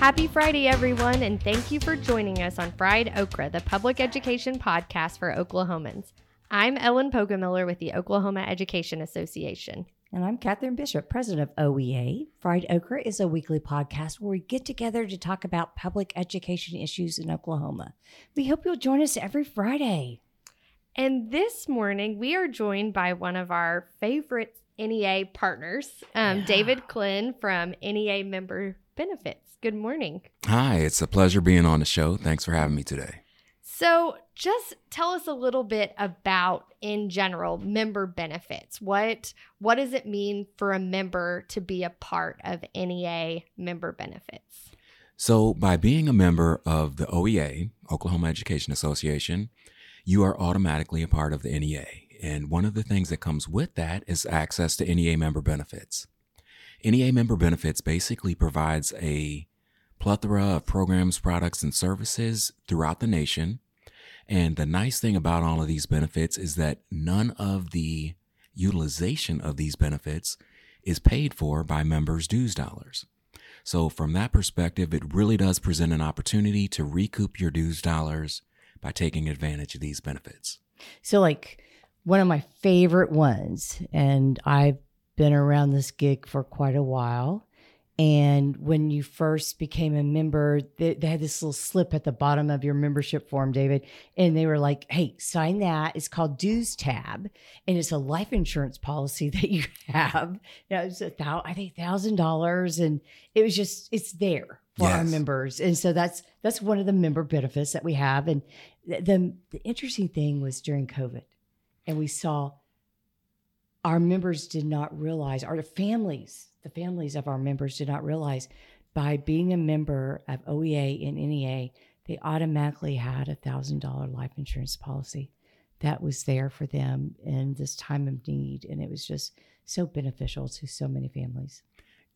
Happy Friday, everyone, and thank you for joining us on Fried Okra, the public education podcast for Oklahomans. I'm Ellen Pogomiller with the Oklahoma Education Association. And I'm Catherine Bishop, president of OEA. Fried Okra is a weekly podcast where we get together to talk about public education issues in Oklahoma. We hope you'll join us every Friday. And this morning, we are joined by one of our favorite NEA partners, um, Yeah. David Klin from NEA Member Benefits. Good morning. Hi, it's a pleasure being on the show. Thanks for having me today. So, just tell us a little bit about, in general, member benefits. What what does it mean for a member to be a part of NEA member benefits? So, by being a member of the OEA, Oklahoma Education Association, you are automatically a part of the NEA. And one of the things that comes with that is access to NEA member benefits. NEA member benefits basically provides a plethora of programs, products, and services throughout the nation. And the nice thing about all of these benefits is that none of the utilization of these benefits is paid for by members' dues dollars. So, from that perspective, it really does present an opportunity to recoup your dues dollars by taking advantage of these benefits. So, like, one of my favorite ones, and I've been around this gig for quite a while. And when you first became a member, they, they had this little slip at the bottom of your membership form, David. And they were like, hey, sign that. It's called Dues-TAP. And it's a life insurance policy that you have. Know, it's a thou- I think thousand dollars. And it was just, it's there for our members. And so that's that's one of the member benefits that we have. And the, the, the interesting thing was during COVID, and we saw our members did not realize, our families, the families of our members did not realize by being a member of OEA and NEA, they automatically had a thousand dollar life insurance policy that was there for them in this time of need. And it was just so beneficial to so many families.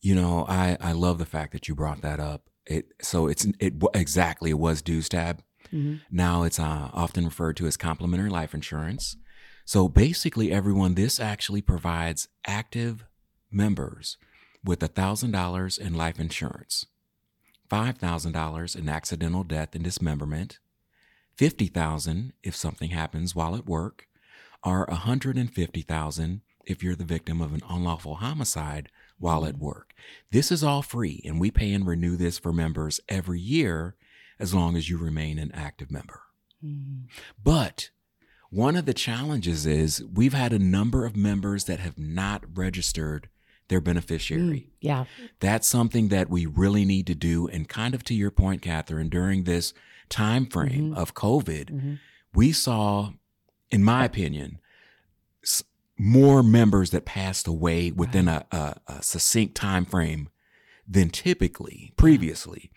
You know, I, I love the fact that you brought that up. It so it's it exactly it was Dues-TAP. Mhm. Now it's uh, often referred to as complimentary life insurance. So basically, everyone, this actually provides active members with $1,000 in life insurance, $5,000 in accidental death and dismemberment, 50000 if something happens while at work, or 150000 if you're the victim of an unlawful homicide while at work. This is all free, and we pay and renew this for members every year as long as you remain an active member. Mhm. But one of the challenges is we've had a number of members that have not registered their beneficiary. Mm, yeah. That's something that we really need to do. And kind of to your point, Catherine, during this time frame Mhm. of COVID, Mhm. we saw, in my opinion, s- more members that passed away within a, a, a succinct time frame than typically previously.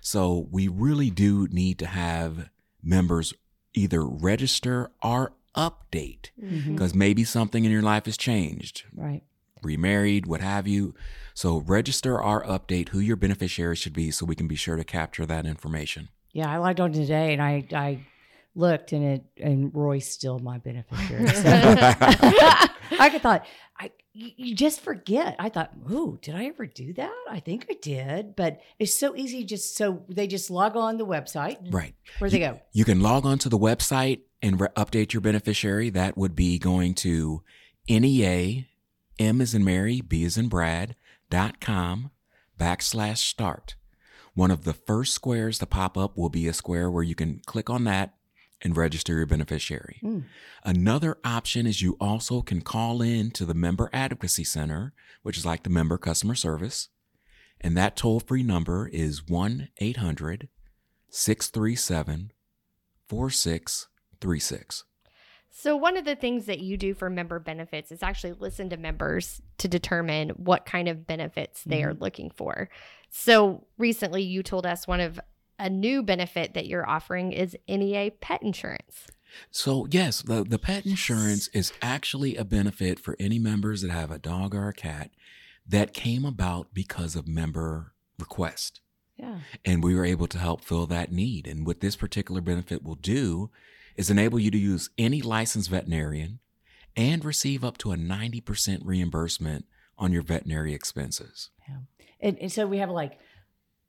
So we really do need to have members either register or update mm-hmm. because maybe something in your life has changed, Right. remarried, what have you. So register or update who your beneficiary should be so we can be sure to capture that information. Yeah, I logged on today and I I looked and it and Roy's still my beneficiary. So I could thought I you you just forget. I thought, ooh, did I ever do that? I think I did, but it's so easy. Just so they just log on the website. Right. Where they go? You can log on to the website and re- update your beneficiary. That would be going to NEA, M as in Mary, B as in Brad, dot com backslash start. One of the first squares to pop up will be a square where you can click on that and register your beneficiary. Mm. Another option is you also can call in to the Member Advocacy Center, which is like the member customer service. And that toll free number is 1 800 637 4636. So, one of the things that you do for member benefits is actually listen to members to determine what kind of benefits they are looking for. So, recently you told us one of a new benefit that you're offering is NEA pet insurance. So, yes, the, the pet insurance is actually a benefit for any members that have a dog or a cat that came about because of member request. Yeah. And we were able to help fill that need. And what this particular benefit will do is enable you to use any licensed veterinarian and receive up to a 90% reimbursement on your veterinary expenses. And, and so we have like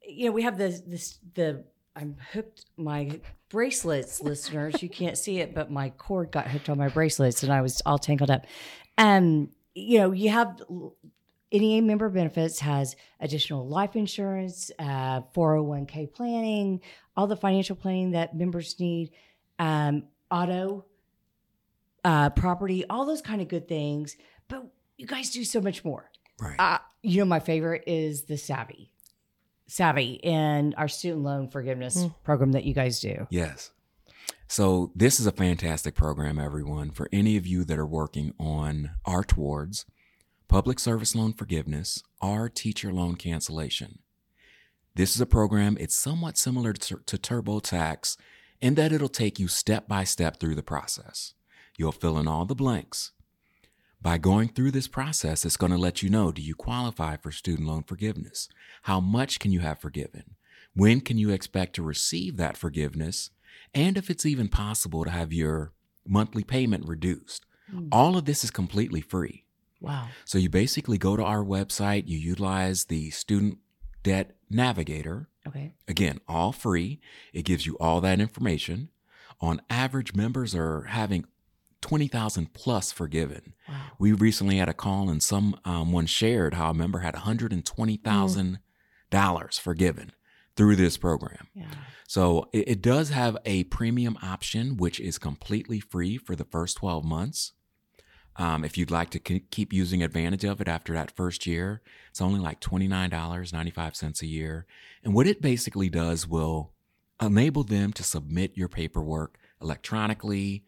you know, we have the this the I'm hooked my bracelets, listeners. You can't see it, but my cord got hooked on my bracelets, and I was all tangled up. Um, you know, you have NEA member benefits has additional life insurance, uh, 401k planning, all the financial planning that members need, um, auto, uh, property, all those kind of good things. But you guys do so much more. Right. Uh, you know, my favorite is the Savi, Savi, and our student loan forgiveness Mm. program that you guys do. Yes. So this is a fantastic program, everyone. For any of you that are working on our towards public service loan forgiveness or teacher loan cancellation. This is a program, it's somewhat similar to, to TurboTax in that it'll take you step by step through the process. You'll fill in all the blanks. By going through this process, it's going to let you know do you qualify for student loan forgiveness? How much can you have forgiven? When can you expect to receive that forgiveness? And if it's even possible to have your monthly payment reduced. Mm. All of this is completely free. Wow. So you basically go to our website, you utilize the Student Debt Navigator. Okay. Again, all free. It gives you all that information. On average, members are having 20,000 plus forgiven. Wow. We recently had a call and someone shared how a member had $120,000 forgiven through this program. Yeah. So it, it does have a premium option, which is completely free for the first 12 months. Um, if you'd like to ke- keep using advantage of it after that first year, it's only like $29.95 a year. And what it basically does will enable them to submit your paperwork electronically,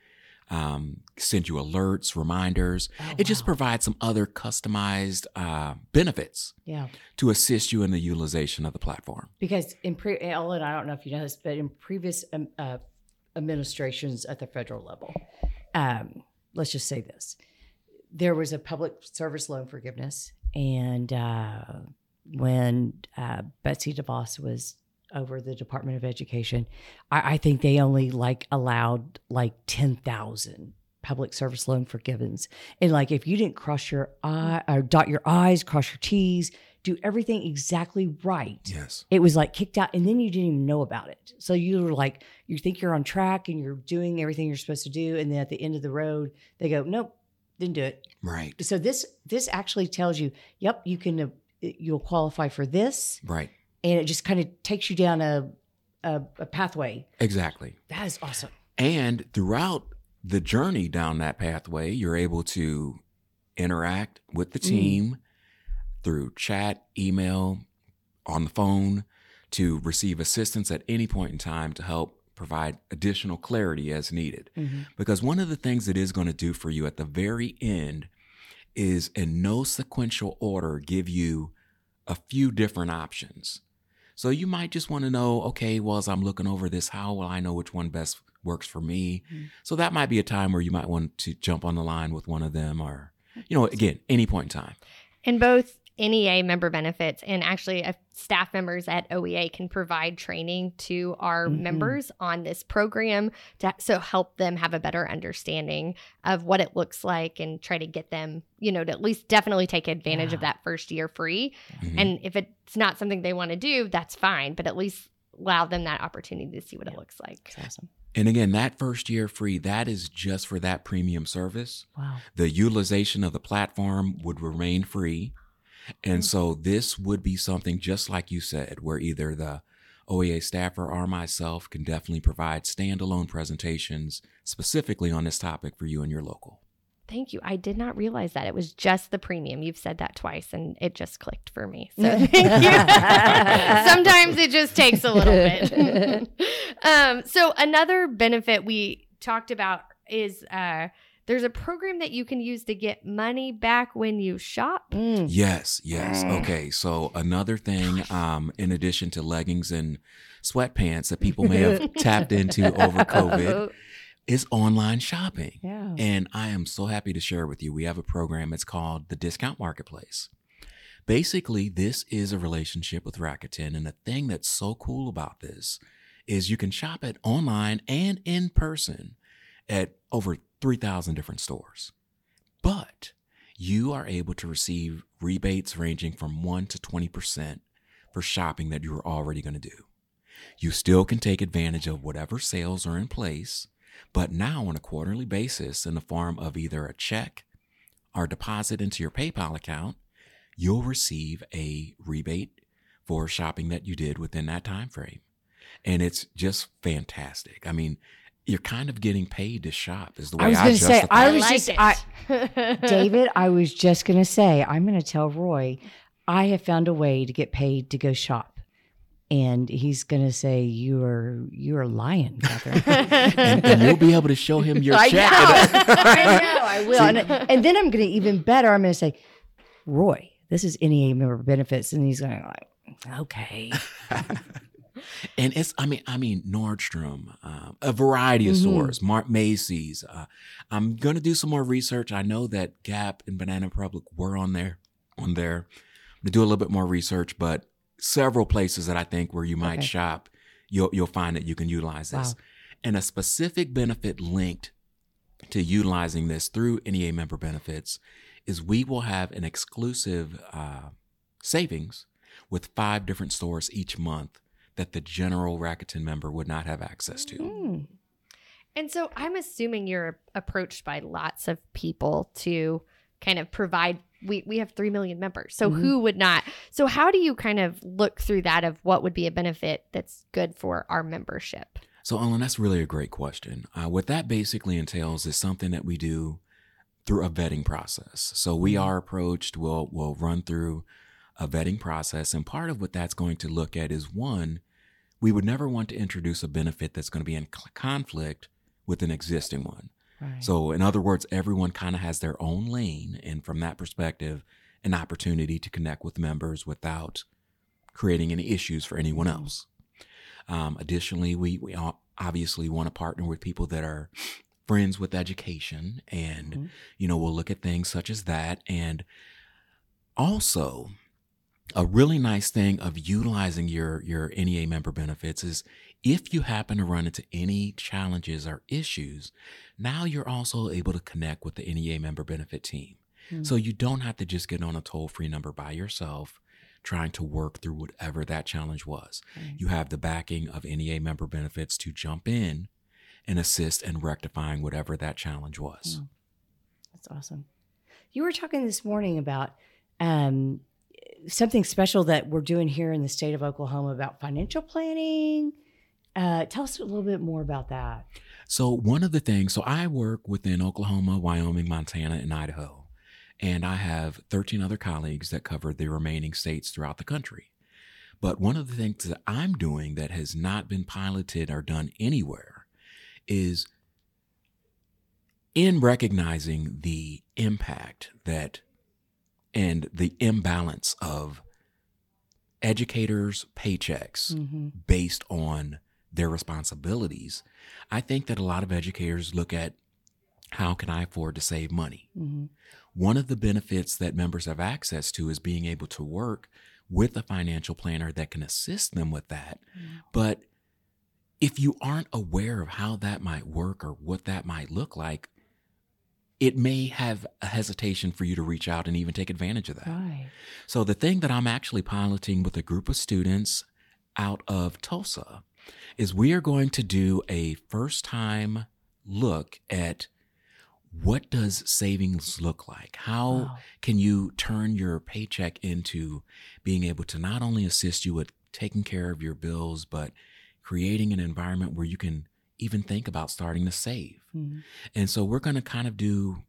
um, send you alerts, reminders. Oh, it just provides some other customized uh, benefits Yeah. to assist you in the utilization of the platform. Because in pre, Ellen, I don't know if you know this, but in previous um, uh, administrations at the federal level, um, let's just say this: there was a public service loan forgiveness, and uh, when uh, Betsy DeVos was over the Department of Education, I, I think they only like allowed like ten thousand public service loan forgivens, and like if you didn't cross your I or dot your I's, cross your T's, do everything exactly right Yes. it was like kicked out and then you didn't even know about it so you were like you think you're on track and you're doing everything you're supposed to do and then at the end of the road they go nope didn't do it Right. so this this actually tells you yep you can uh, you'll qualify for this Right. And it just kind of takes you down a, a a pathway Exactly. that is awesome And throughout the journey down that pathway, you're able to interact with the Mm. team through chat, email, on the phone to receive assistance at any point in time to help provide additional clarity as needed. Because one of the things it is going to do for you at the very end is in no sequential order give you a few different options. So you might just want to know, okay, well, as I'm looking over this, how will I know which one best works for me? Mhm. So that might be a time where you might want to jump on the line with one of them or, you know, again, any point in time. And both NEA member benefits and actually uh, staff members at OEA can provide training to our Mhm. members on this program to so help them have a better understanding of what it looks like and try to get them, you know, to at least definitely take advantage of that first year free. Mhm. And if it's not something they want to do, that's fine, but at least allow them that opportunity to see what it looks like. That's awesome And again, that first year free, that is just for that premium service. wow The utilization of the platform would remain free. And so this would be something just like you said, where either the OEA staffer or myself can definitely provide standalone presentations specifically on this topic for you and your local. Thank you. I did not realize that it was just the premium. You've said that twice and it just clicked for me. So thank you. Sometimes it just takes a little bit. um, so another benefit we talked about is uh, there's a program that you can use to get money back when you shop. Mm. Yes, yes. Mm. Okay. So another thing, um, in addition to leggings and sweatpants that people may have tapped into over COVID is online shopping. yeah And I am so happy to share with you. We have a program. It's called the Discount Marketplace. Basically, this is a relationship with Rakuten. And the thing that's so cool about this is you can shop it online and in person at over 3,000 different stores. But you are able to receive rebates ranging from 1 to 20% for shopping that you are already going to do. You still can take advantage of whatever sales are in place, but now on a quarterly basis in the form of either a check or deposit into your PayPal account, you'll receive a rebate for shopping that you did within that time frame. And it's just fantastic. I mean, you're kind of getting paid to shop is the way I was going to say, I it. was like just. I, David, I was just going to say, I'm going to tell Roy, I have found a way to get paid to go shop. And he's going to say, you are, you are lying, Catherine. and, and you'll be able to show him your I check. know. I know, I will. And, and then I'm going to even better. I'm going to say, Roy, this is NEA member benefits. And he's going to like, okay. And it's I mean I mean Nordstrom, um, a variety of Mhm. stores, Mark Macy's. Uh, I'm gonna do some more research. I know that Gap and Banana Republic were on there, on there. I'm gonna do a little bit more research, but several places that I think where you might Okay. shop, you'll you'll find that you can utilize this, Wow. and a specific benefit linked to utilizing this through NEA member benefits is we will have an exclusive uh, savings with five different stores each month that the general Rakuten member would not have access to. Mm. And so I'm assuming you're approached by lots of people to kind of provide we we have 3 million members. So Mhm. who would not? So how do you kind of look through that of what would be a benefit that's good for our membership? So, Ellen, that's really a great question. Uh, what that basically entails is something that we do through a vetting process. So we are approached, we'll, we'll run through a vetting process. And part of what that's going to look at is one, we would never want to introduce a benefit that's going to be in cl- conflict with an existing one. Right. So, in other words, everyone kind of has their own lane. And from that perspective, an opportunity to connect with members without creating any issues for anyone else. Um, additionally, we, we obviously want to partner with people that are friends with education. And, Mhm. you know, we'll look at things such as that. And also, a really nice thing of utilizing your your NEA member benefits is if you happen to run into any challenges or issues, now you're also able to connect with the NEA member benefit team. Mm. So you don't have to just get on a toll-free number by yourself trying to work through whatever that challenge was. Right. You have the backing of NEA member benefits to jump in and assist in rectifying whatever that challenge was. That's awesome. You were talking this morning about um, something special that we're doing here in the state of Oklahoma about financial planning. Uh, tell us a little bit more about that. So one of the things, so I work within Oklahoma, Wyoming, Montana, and Idaho, and I have 13 other colleagues that cover the remaining states throughout the country. But one of the things that I'm doing that has not been piloted or done anywhere is in recognizing the impact that and the imbalance of educators' paychecks Mm-hmm. based on their responsibilities. I think that a lot of educators look at how can I afford to save money? Mm-hmm. One of the benefits that members have access to is being able to work with a financial planner that can assist them with that. But if you aren't aware of how that might work or what that might look like, it may have a hesitation for you to reach out and even take advantage of that. Right. So the thing that I'm actually piloting with a group of students out of Tulsa is we are going to do a first time look at what does savings look like? How Wow. can you turn your paycheck into being able to not only assist you with taking care of your bills, but creating an environment where you can even think about starting to save? Mhm. And so we're going to kind of do,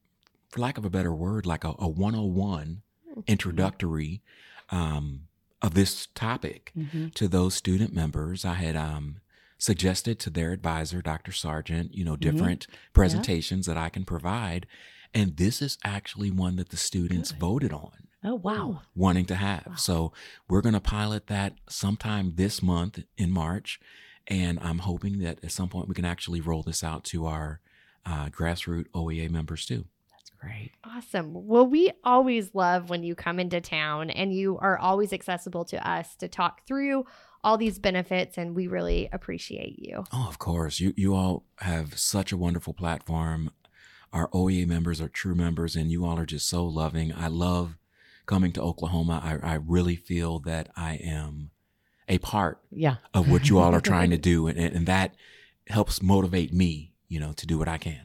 for lack of a better word, like a, a 101 introductory um, of this topic Mhm. to those student members. I had um, suggested to their advisor, Dr. Sargent, you know, different presentations that I can provide. And this is actually one that the students Good. voted on Oh wow. wanting to have. So we're going to pilot that sometime this month in March. And I'm hoping that at some point we can actually roll this out to our uh, grassroots OEA members too. That's great. Awesome. Well, we always love when you come into town and you are always accessible to us to talk through all these benefits, and we really appreciate you. Oh, of course. You you all have such a wonderful platform. Our OEA members are true members, and you all are just so loving. I love coming to Oklahoma. I, I really feel that I am a part Yeah. of what you all are trying to do. And, and that helps motivate me, you know, to do what I can.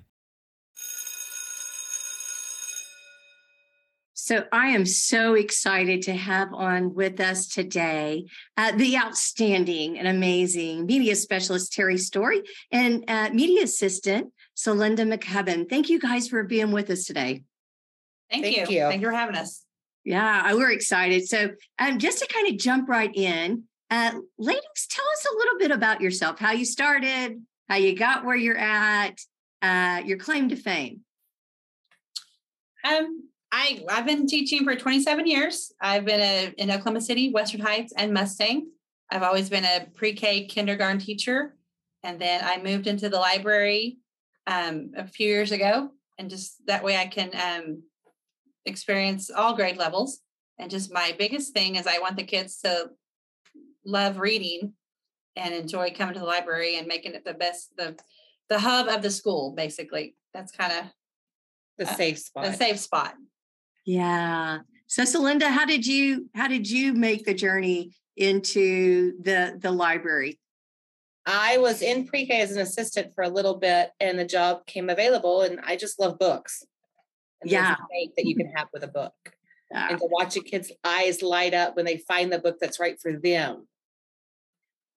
So I am so excited to have on with us today uh, the outstanding and amazing media specialist Terry Story and uh, media assistant Celinda McCubbin. Thank you guys for being with us today. Thank, Thank you. you. Thank you for having us. Yeah, we're excited. So um, just to kind of jump right in, uh, ladies, tell us a little bit about yourself, how you started, how you got where you're at, uh, your claim to fame. Um, I I've been teaching for 27 years. I've been a, in Oklahoma City, Western Heights, and Mustang. I've always been a pre-K kindergarten teacher, and then I moved into the library um, a few years ago, and just that way I can um, experience all grade levels. And just my biggest thing is I want the kids to love reading and enjoy coming to the library and making it the best the the hub of the school. Basically, that's kind of The Uh, safe spot. the safe spot. Yeah. So Celinda, how did you how did you make the journey into the the library? I was in pre-K as an assistant for a little bit, and the job came available, and I just love books. And Yeah. that you can have with a book, Uh, and to watch a kid's eyes light up when they find the book that's right for them.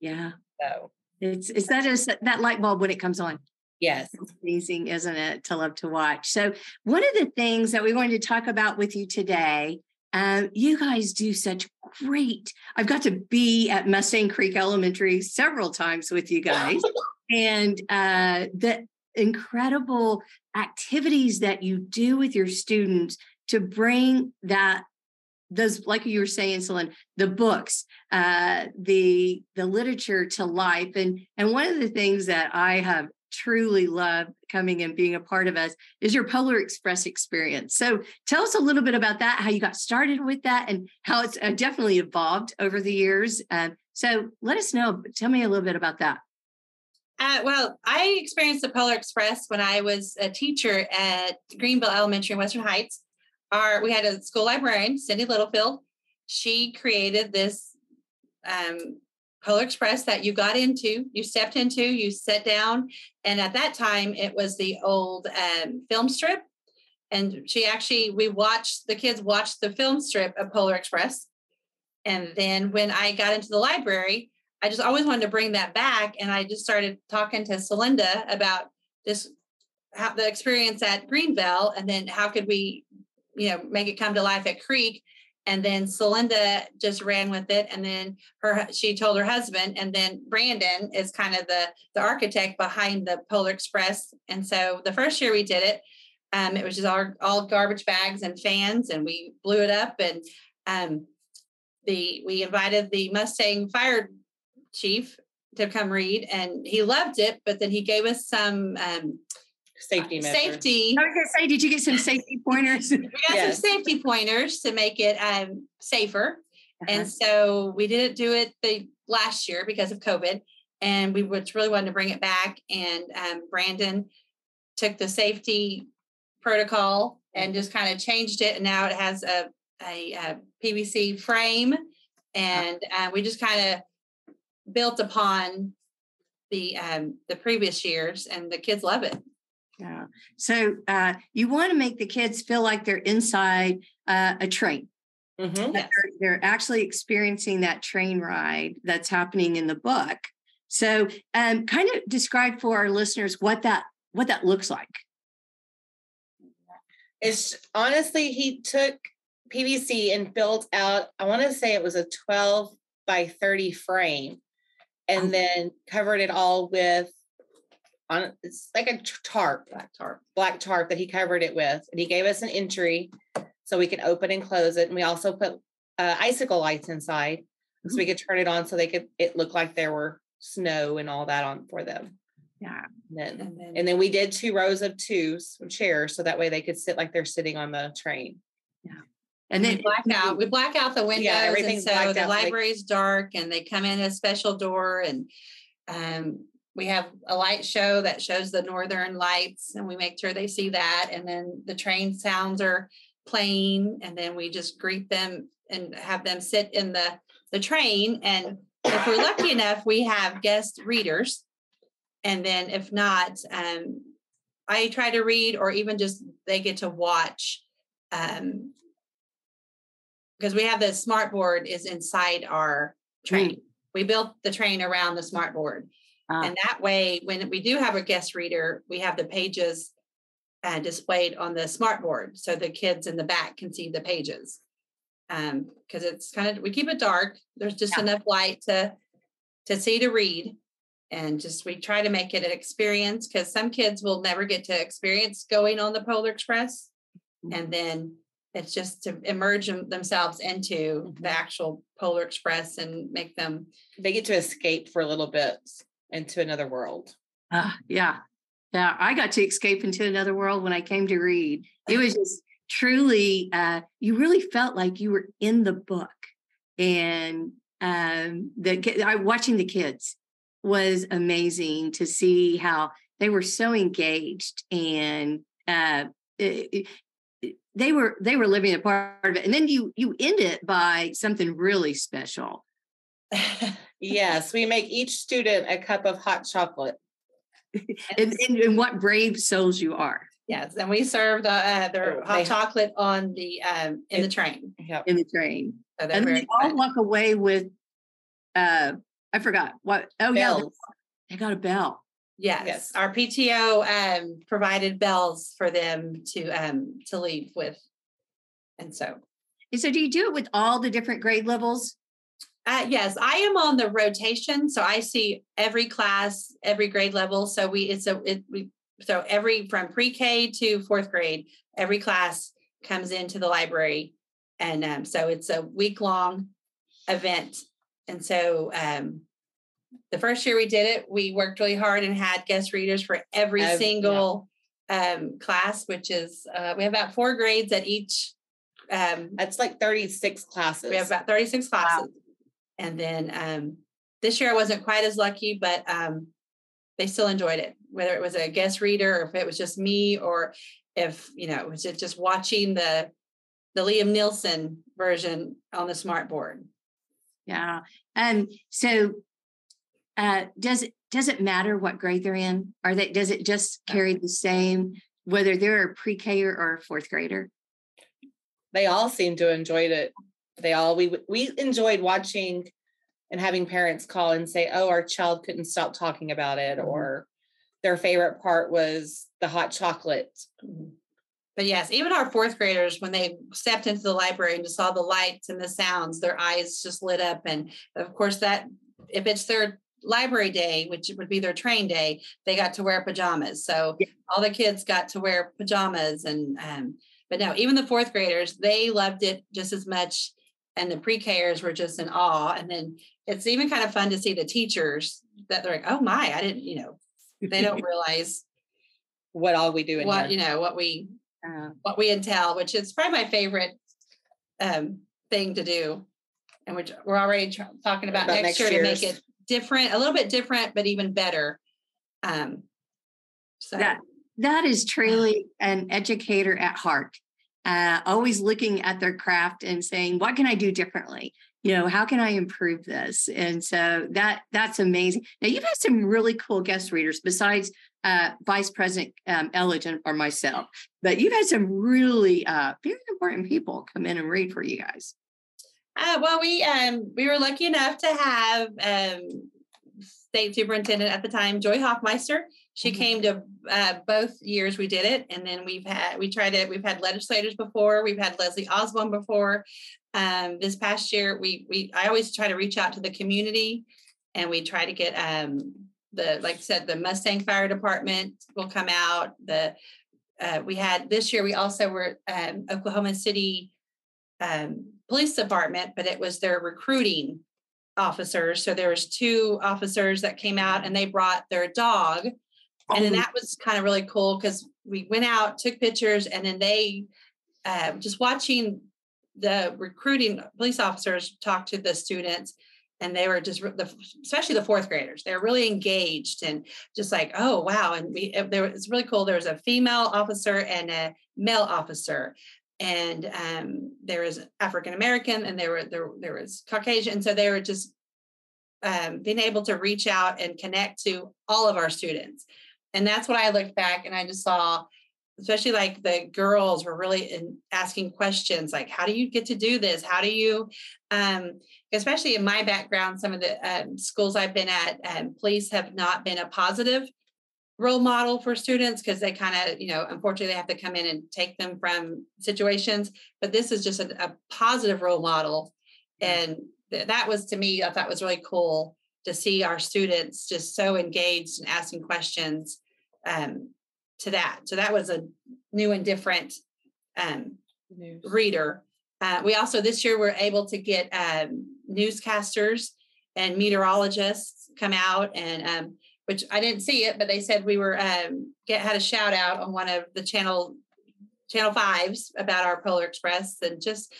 Yeah. So It's is that is that light bulb when it comes on. yes, It's amazing, isn't it, to love to watch? So, one of the things that we wanted to talk about with you today, um, you guys do such great. I've got to be at Mustang Creek Elementary several times with you guys, and uh, the incredible activities that you do with your students to bring that those like you were saying Celine, the books uh the the literature to life. And and one of the things that i have truly loved coming and being a part of us is your polar express experience. So tell us a little bit about that how you got started with that and how it's uh, definitely evolved over the years. Um, so let us know tell me a little bit about that. Uh, well, I experienced the Polar Express when I was a teacher at Greenville Elementary in Western Heights. Our we had a school librarian, Cindy Littlefield. She created this um, Polar Express that you got into, you stepped into, you sat down, and at that time it was the old um, film strip. And she actually, we watched the kids watched the film strip of Polar Express. And then when I got into the library, I just always wanted to bring that back. And I just started talking to Celinda about this, how the experience at Greenville, and then how could we, you know, make it come to life at Creek. And then Celinda just ran with it. And then her, she told her husband, and then Brandon is kind of the, the architect behind the Polar Express. And so the first year we did it, um, it was just all, all garbage bags and fans, and we blew it up. And um, the we invited the Mustang fire chief to come read, and he loved it. But then he gave us some um, safety measures. safety. i was going to say did you get some safety pointers We got Yes. some safety pointers to make it um, safer. Uh-huh. And so we didn't do it the last year because of COVID, and we was really wanted to bring it back. And um, Brandon took the safety protocol and just kind of changed it, and now it has a a, a PVC frame, and uh, we just kind of built upon the um, the previous years, and the kids love it. Yeah. So uh, you want to make the kids feel like they're inside uh, a train. Mhm. Yes. They're, they're actually experiencing that train ride that's happening in the book. So, um, kind of describe for our listeners what that what that looks like. It's honestly, he took PVC and built out, I want to say it was a 12 by 30 frame, and Oh. then covered it all with on it's like a tarp, Black tarp. black tarp that he covered it with. And he gave us an entry so we could open and close it. And we also put uh, icicle lights inside so we could turn it on so they could it looked like there were snow and all that on for them. Yeah. And then And then, and then we did two rows of twos of chairs so that way they could sit like they're sitting on the train. Yeah. And we then black out. We black out the windows, and everything's so blacked the out, like- dark, and they come in a special door, and um, we have a light show that shows the northern lights, and we make sure they see that, and then the train sounds are playing, and then we just greet them and have them sit in the the train, and if we're lucky enough, we have guest readers. And then if not, um, I try to read or even just they get to watch. Um, because we have the smart board is inside our train. We built the train around the smart board. Ah. And that way, when we do have a guest reader, we have the pages uh, displayed on the smart board so the kids in the back can see the pages. Um, because it's kind of we keep it dark. There's just Yeah. enough light to to see to read, and just we try to make it an experience because some kids will never get to experience going on the Polar Express, Mm-hmm. and then it's just to immerse themselves into Mm-hmm. the actual Polar Express and make them They get to escape for a little bit into another world. Uh, yeah. Yeah. I got to escape into another world when I came to read. It was just truly, uh, you really felt like you were in the book. And um, the I watching the kids was amazing to see how they were so engaged and uh, it- it- they were they were living a part of it. And then you you end it by something really special. Yes, we make each student a cup of hot chocolate. And, and, and what brave souls you are yes, and we serve the uh, their Oh, hot chocolate on the um in the train. Yep. in the train. So and they all excited. walk away with uh I forgot what oh yeah they, Bells. they got a bell. Yes. Yes. Our PTO um, provided bells for them to um, to leave with, and so And so do you do it with all the different grade levels? Uh, yes, I am on the rotation, so I see every class, every grade level. So we it's a it, we so every from pre-K to fourth grade, every class comes into the library, and um, so it's a week long event. And so um, the first year we did it, we worked really hard and had guest readers for every Ev- yeah. single um, class, which is uh, we have about four grades at each. Um, That's like 36 classes. we have about 36 classes. And then um, this year I wasn't quite as lucky, but um, they still enjoyed it, whether it was a guest reader or if it was just me or if, you know, it was just- just watching the the Liam Nielsen version on the smart board. Yeah. Um so uh does it does it matter what grade they're in? Are they does it just carry the same whether they're a pre-K or, or a fourth grader? they all seem to enjoyed it. They all we we enjoyed watching and having parents call and say, "Oh, our child couldn't stop talking about it," Mhm. or their favorite part was the hot chocolate. But yes, even our fourth graders, when they stepped into the library and just saw the lights and the sounds, their eyes just lit up. And of course, that if it's their library day, which would be their train day, they got to wear pajamas. So Yeah. all the kids got to wear pajamas. And um, but no, even the fourth graders, they loved it just as much. And the pre-Kers were just in awe. And then it's even kind of fun to see the teachers that they're like, oh my, I didn't, you know, they don't realize What all we do in what, here. you know, what we Uh, what we entail, which is probably my favorite um, thing to do. And which we're already tr- talking about, About next, next year to make it different, a little bit different, but even better. Um, so That that is truly an educator at heart. Uh, always looking at their craft and saying, "What can I do differently? You know, how can I improve this?" And so that that's amazing. Now you've had some really cool guest readers besides uh, Vice President um, Elligin or myself, but you've had some really uh, very important people come in and read for you guys. Uh, well, we um, we were lucky enough to have um, state superintendent at the time, Joy Hofmeister. She Mhm. came to uh, both years we did it, and then we've had we tried it. We've had legislators before. We've had Leslie Osborn before. Um, this past year, we we I always try to reach out to the community, and we try to get um, the like I said the Mustang Fire Department will come out. The uh, we had this year. We also were um, Oklahoma City um, police department, but it was their recruiting officers. So there was two officers that came out and they brought their dog. And then Oh. that was kind of really cool because we went out, took pictures, and then they uh, just watching the recruiting police officers talk to the students. And they were just, the, especially the fourth graders, they were really engaged and just like, oh, wow. And we, it- there was really cool. There was a female officer and a male officer and um, there was African American, and there were there there was Caucasian, so they were just um, being able to reach out and connect to all of our students. And that's what I looked back and I just saw, especially like the girls were really in asking questions like, how do you get to do this? How do you, um, especially in my background, some of the um, schools I've been at, um, police have not been a positive role model for students because they kind of, you know, unfortunately they have to come in and take them from situations. But this is just a, a positive role model. And th- that was to me, I thought was really cool to see our students just so engaged and asking questions um, to that. So that was a new and different um, reader. Uh, we also this year were able to get um, newscasters and meteorologists come out and um, which I didn't see it, but they said we were um, get had a shout out on one of the channel channel fives about our Polar Express and just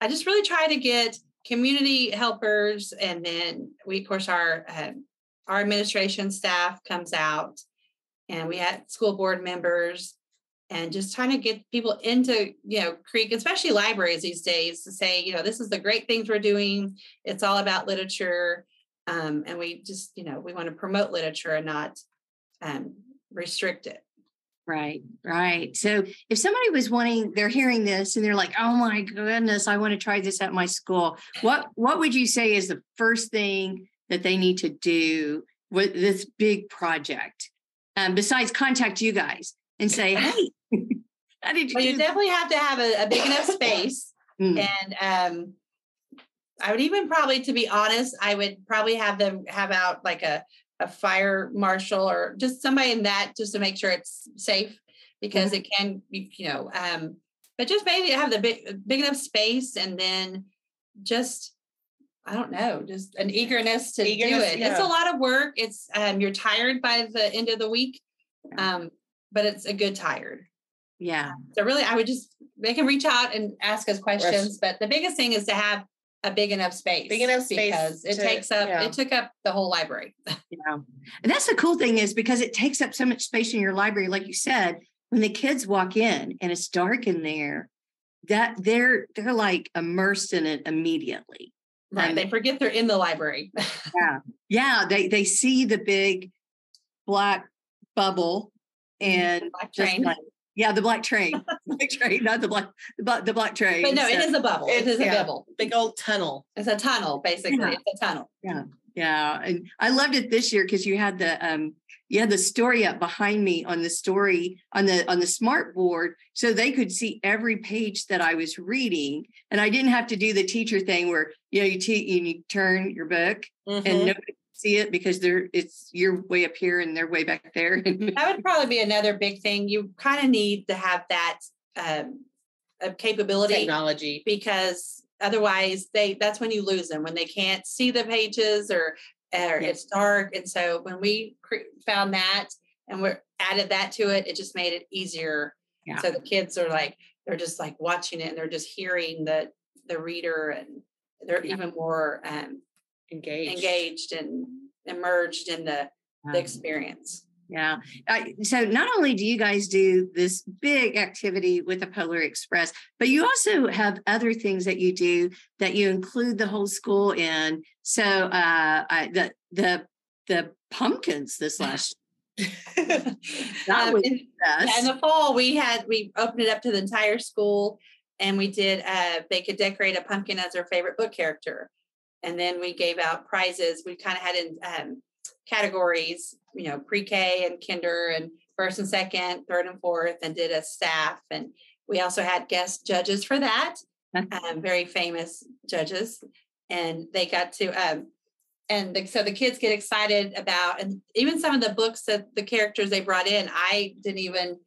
I just really try to get community helpers and then we of course our um, our administration staff comes out and we had school board members and just trying to get people into you know creek especially libraries these days to say you know this is the great things we're doing. It's all about literature um, and we just you know we want to promote literature and not um, restrict it Right, right. So if somebody was wanting, they're hearing this and they're like, "Oh my goodness, I want to try this at my school." What what would you say is the first thing that they need to do with this big project? Um, besides contact you guys and say, "Hey, how did you?" well, you definitely have to have a, a big enough space Mm. and um, I would even probably, to be honest, I would probably have them have out like a a fire marshal or just somebody in that just to make sure it's safe because it can be, you know, um, but just maybe have the big big enough space and then just I don't know, just an eagerness to do Eagerness, it. It's a lot of work. It's um, you're tired by the end of the week, um, but it's a good tired. Yeah, So really, I would just they can reach out and ask us questions. But the biggest thing is to have a big enough space. Big enough space because it to- takes up yeah. it took up the whole library. yeah. And that's the cool thing is because it takes up so much space in your library, like you said, when the kids walk in and it's dark in there, that they're they're like immersed in it immediately. Right. Um, they forget they're in the library. Yeah. Yeah. They they see the big black bubble and Black just train. like- yeah, the black train. black train, not the black the black, the black train. But no, it So, is a bubble. It is a bubble. Big old tunnel. It's a tunnel, basically. Yeah. It's a tunnel. Yeah. Yeah. And I loved it this year because you had the um you had the story up behind me on the story on the on the smart board so they could see every page that I was reading. And I didn't have to do the teacher thing where you know you, te- you turn your book and Mhm. nobody can see it because they're it's you're way up here and they're way back there. That would probably be another big thing. You kind of need to have that um, capability technology. because otherwise they that's when you lose them when they can't see the pages or or Yeah. it's dark and so when we cre- found that and we added that to it it just made it easier Yeah. so the kids are like they're just like watching it and they're just hearing the the reader and they're Yeah. even more um, Engaged. engaged and emerged in the, the Um, experience Yeah. I, so not only do you guys do this big activity with the Polar Express, but you also have other things that you do that you include the whole school in. So uh, I, the the the pumpkins this last that Um, was in- Yeah, in the fall, we had we opened it up to the entire school, and we did. Uh, they could decorate a pumpkin as their favorite book character, and then we gave out prizes. We kind of had in um, categories, you know, pre-K and kinder, and first and second, third and fourth, and did a staff. And we also had guest judges for that, um, very famous judges, and they got to. Um, and the, so the kids get excited about and even some of the books that the characters they brought in i didn't even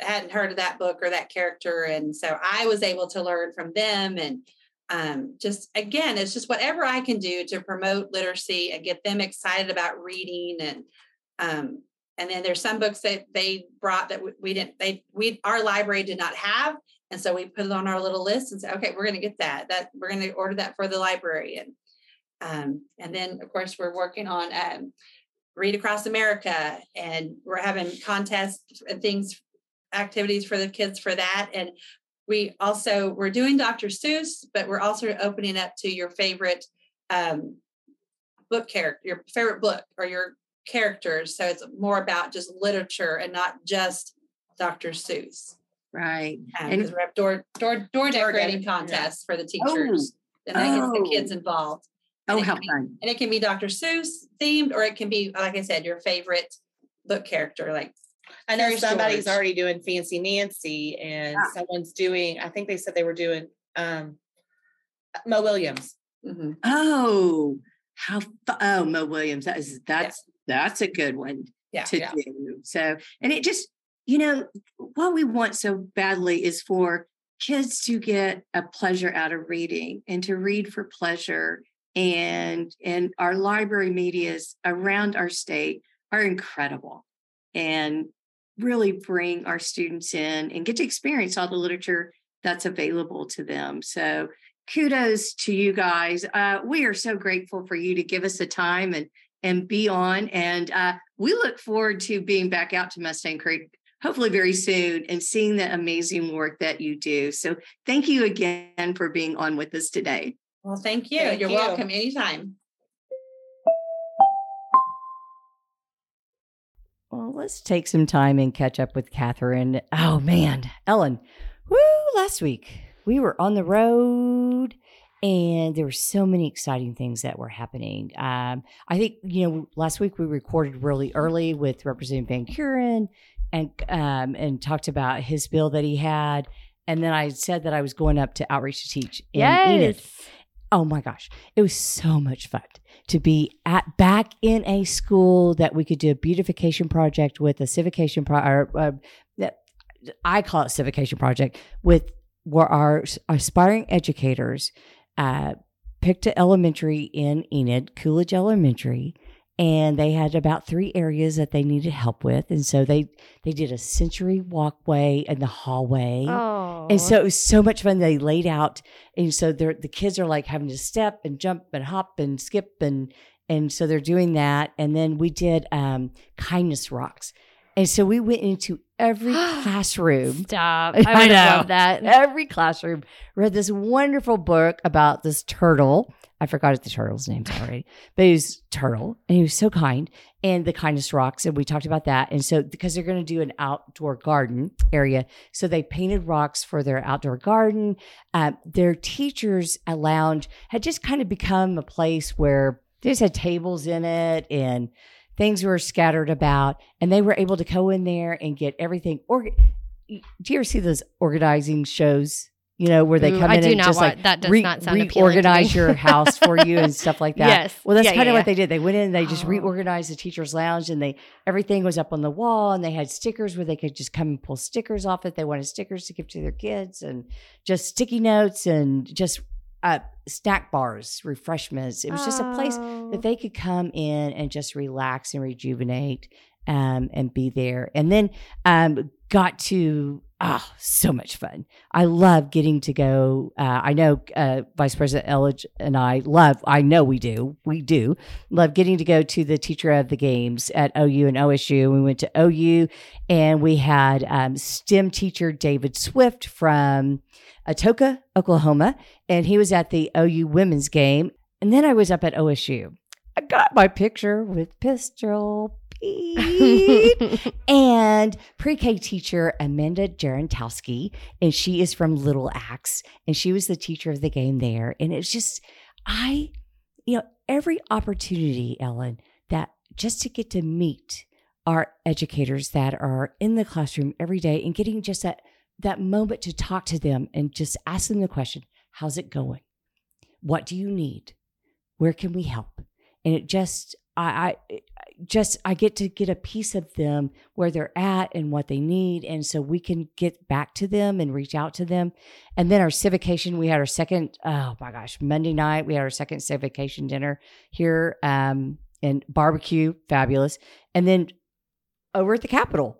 hadn't heard of that book or that character and so i was able to learn from them and um, just again it's just whatever i can do to promote literacy and get them excited about reading and um, and then there's some books that they brought that we, we didn't they we our library did not have and so we put it on our little list and said okay we're going to get that that we're going to order that for the library and um, and then, of course, we're working on um, Read Across America, and we're having contests and things, activities for the kids for that. And we also we're doing Dr. Seuss, but we're also opening up to your favorite um, book character, your favorite book or your characters. So it's more about just literature and not just Dr. Seuss. Right. And And- because we have door door door decorating de- yeah. contests for the teachers. And that gets the kids Oh. involved. Oh, And it how be- fun. And it can be Dr. Seuss themed, or it can be, like I said, your favorite book character. Like I know Curious somebody's George. already doing Fancy Nancy, and Ah. someone's doing. I think they said they were doing um, Mo Willems. mhm. Oh, how fu- oh Mo Willems. That is that's that's a good one yeah, to yeah. do. So and it just, you know, what we want so badly is for kids to get a pleasure out of reading and to read for pleasure. And and our library medias around our state are incredible and really bring our students in and get to experience all the literature that's available to them. So kudos to you guys. Uh, we are so grateful for you to give us the time and and be on. And uh, we look forward to being back out to Mustang Creek, hopefully very soon, and seeing the amazing work that you do. So thank you again for being on with us today. Well, thank you. Thank You're you. welcome anytime. Well, let's take some time and catch up with Katherine. Oh man, Ellen, woo! Last week we were on the road, and there were so many exciting things that were happening. Um, I think you know last week we recorded really early with Representative Vancuren, and um, and talked about his bill that he had, and then I said that I was going up to outreach to teach in. Yes. Oh my gosh, it was so much fun to be at back in a school that we could do a beautification project with a civication pro or uh, I call it civication project with where our aspiring educators uh, picked an elementary in Enid, Coolidge Elementary, and they had about three areas that they needed help with, and so they they did a sensory walkway in the hallway. Oh. And so it was so much fun. They laid out, and so they're the kids are like having to step and jump and hop and skip and and so they're doing that. And then we did um, kindness rocks, and so we went into every classroom, Stop. I I would know. love that. every classroom, read this wonderful book about this turtle. I forgot the turtle's names already, but he was turtle, and he was so kind. And the kindness rocks, and we talked about that. And so because they're going to do an outdoor garden area, so they painted rocks for their outdoor garden. Um, their teachers' uh, lounge had just kind of become a place where they just had tables in it and things were scattered about, and they were able to go in there and get everything. Or do you ever see those organizing shows? You know, where they Ooh, come I in do and not just want- like that does re- not sound appealing to me. reorganize your house for you and stuff like that. Yes. Well, that's Yeah, kind yeah, of yeah. what they did. They went in and they just Oh. reorganized the teacher's lounge and they everything was up on the wall and they had stickers where they could just come and pull stickers off it. they wanted stickers to give to their kids and just sticky notes and just uh, snack bars, refreshments. It was just a place Oh. that they could come in and just relax and rejuvenate um, and be there. And then um, got to ah so much fun. I love getting to go. Uh, I know uh, Vice President Elledge and I love. I know we do. We do love getting to go to the teacher of the games at OU and OSU. We went to OU and we had um, STEM teacher David Swift from Atoka, Oklahoma, and he was at the OU women's game. And then I was up at OSU. I got my picture with Pistol And pre-K teacher Amanda Jarentowski, and she is from Little Axe, and she was the teacher of the game there. And it's just, I, you know, every opportunity, Ellen, that just to get to meet our educators that are in the classroom every day and getting just that that moment to talk to them and just ask them the question, how's it going? What do you need? Where can we help? And it just I, I just I get to get a piece of them where they're at and what they need, and so we can get back to them and reach out to them. And then our civication, we had our second oh my gosh Monday night we had our second civication dinner here um, and barbecue, fabulous. And then over at the Capitol,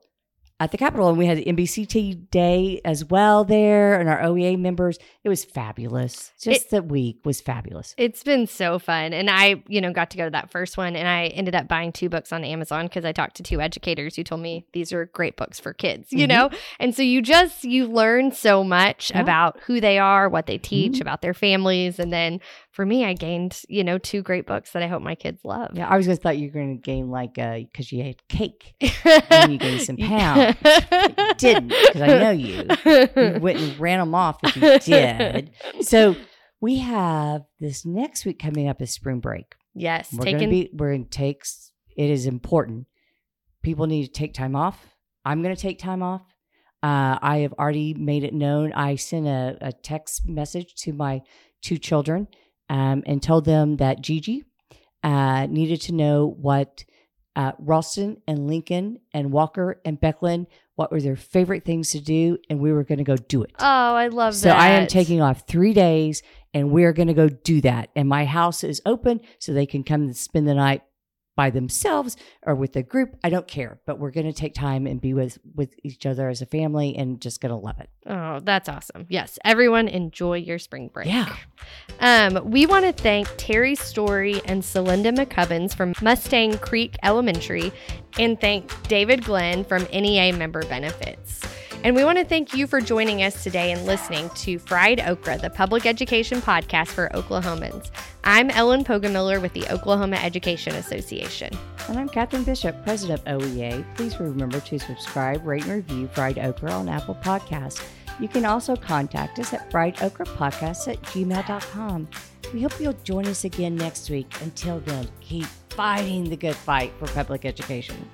at the Capitol, and we had NBCT day as well there, and our OEA members. It was fabulous. Just the week was fabulous. It's been so fun. And I, you know, got to go to that first one and I ended up buying two books on Amazon because I talked to two educators who told me these are great books for kids, you Mhm. know? And so you just, you learn so much Yeah. about who they are, what they teach, Mhm. about their families. And then for me, I gained, you know, two great books that I hope my kids love. Yeah, I was just thought you were going to gain like uh because you had cake. And you gained some pounds. You didn't because I know you. You went and ran them off if you did. So we have this next week coming up is spring break. yes, We're taking gonna be we're in takes. It is important. People need to take time off. I'm going to take time off. Uh, I have already made it known. I sent a, a text message to my two children um, and told them that Gigi uh, needed to know what uh, Ralston and Lincoln and Walker and Becklin what were their favorite things to do, and we were going to go do it. Oh, I love So that. So I am taking off three days and we're going to go do that. And my house is open so they can come and spend the night by themselves or with a group. I don't care, but we're going to take time and be with, with each other as a family and just going to love it. Oh, that's awesome. Yes, everyone enjoy your spring break. Yeah. Um, we want to thank Terry Story and Celinda McCubbins from Mustang Creek Elementary and thank David Glenn from NEA Member Benefits. And we want to thank you for joining us today and listening to Fried Okra, the public education podcast for Oklahomans. I'm Ellen Pogamiller with the Oklahoma Education Association. And I'm Katherine Bishop, president of OEA. Please remember to subscribe, rate, and review Fried Okra on Apple Podcasts. You can also contact us at friedokrapodcasts at gmail.com. We hope you'll join us again next week. Until then, keep fighting the good fight for public education.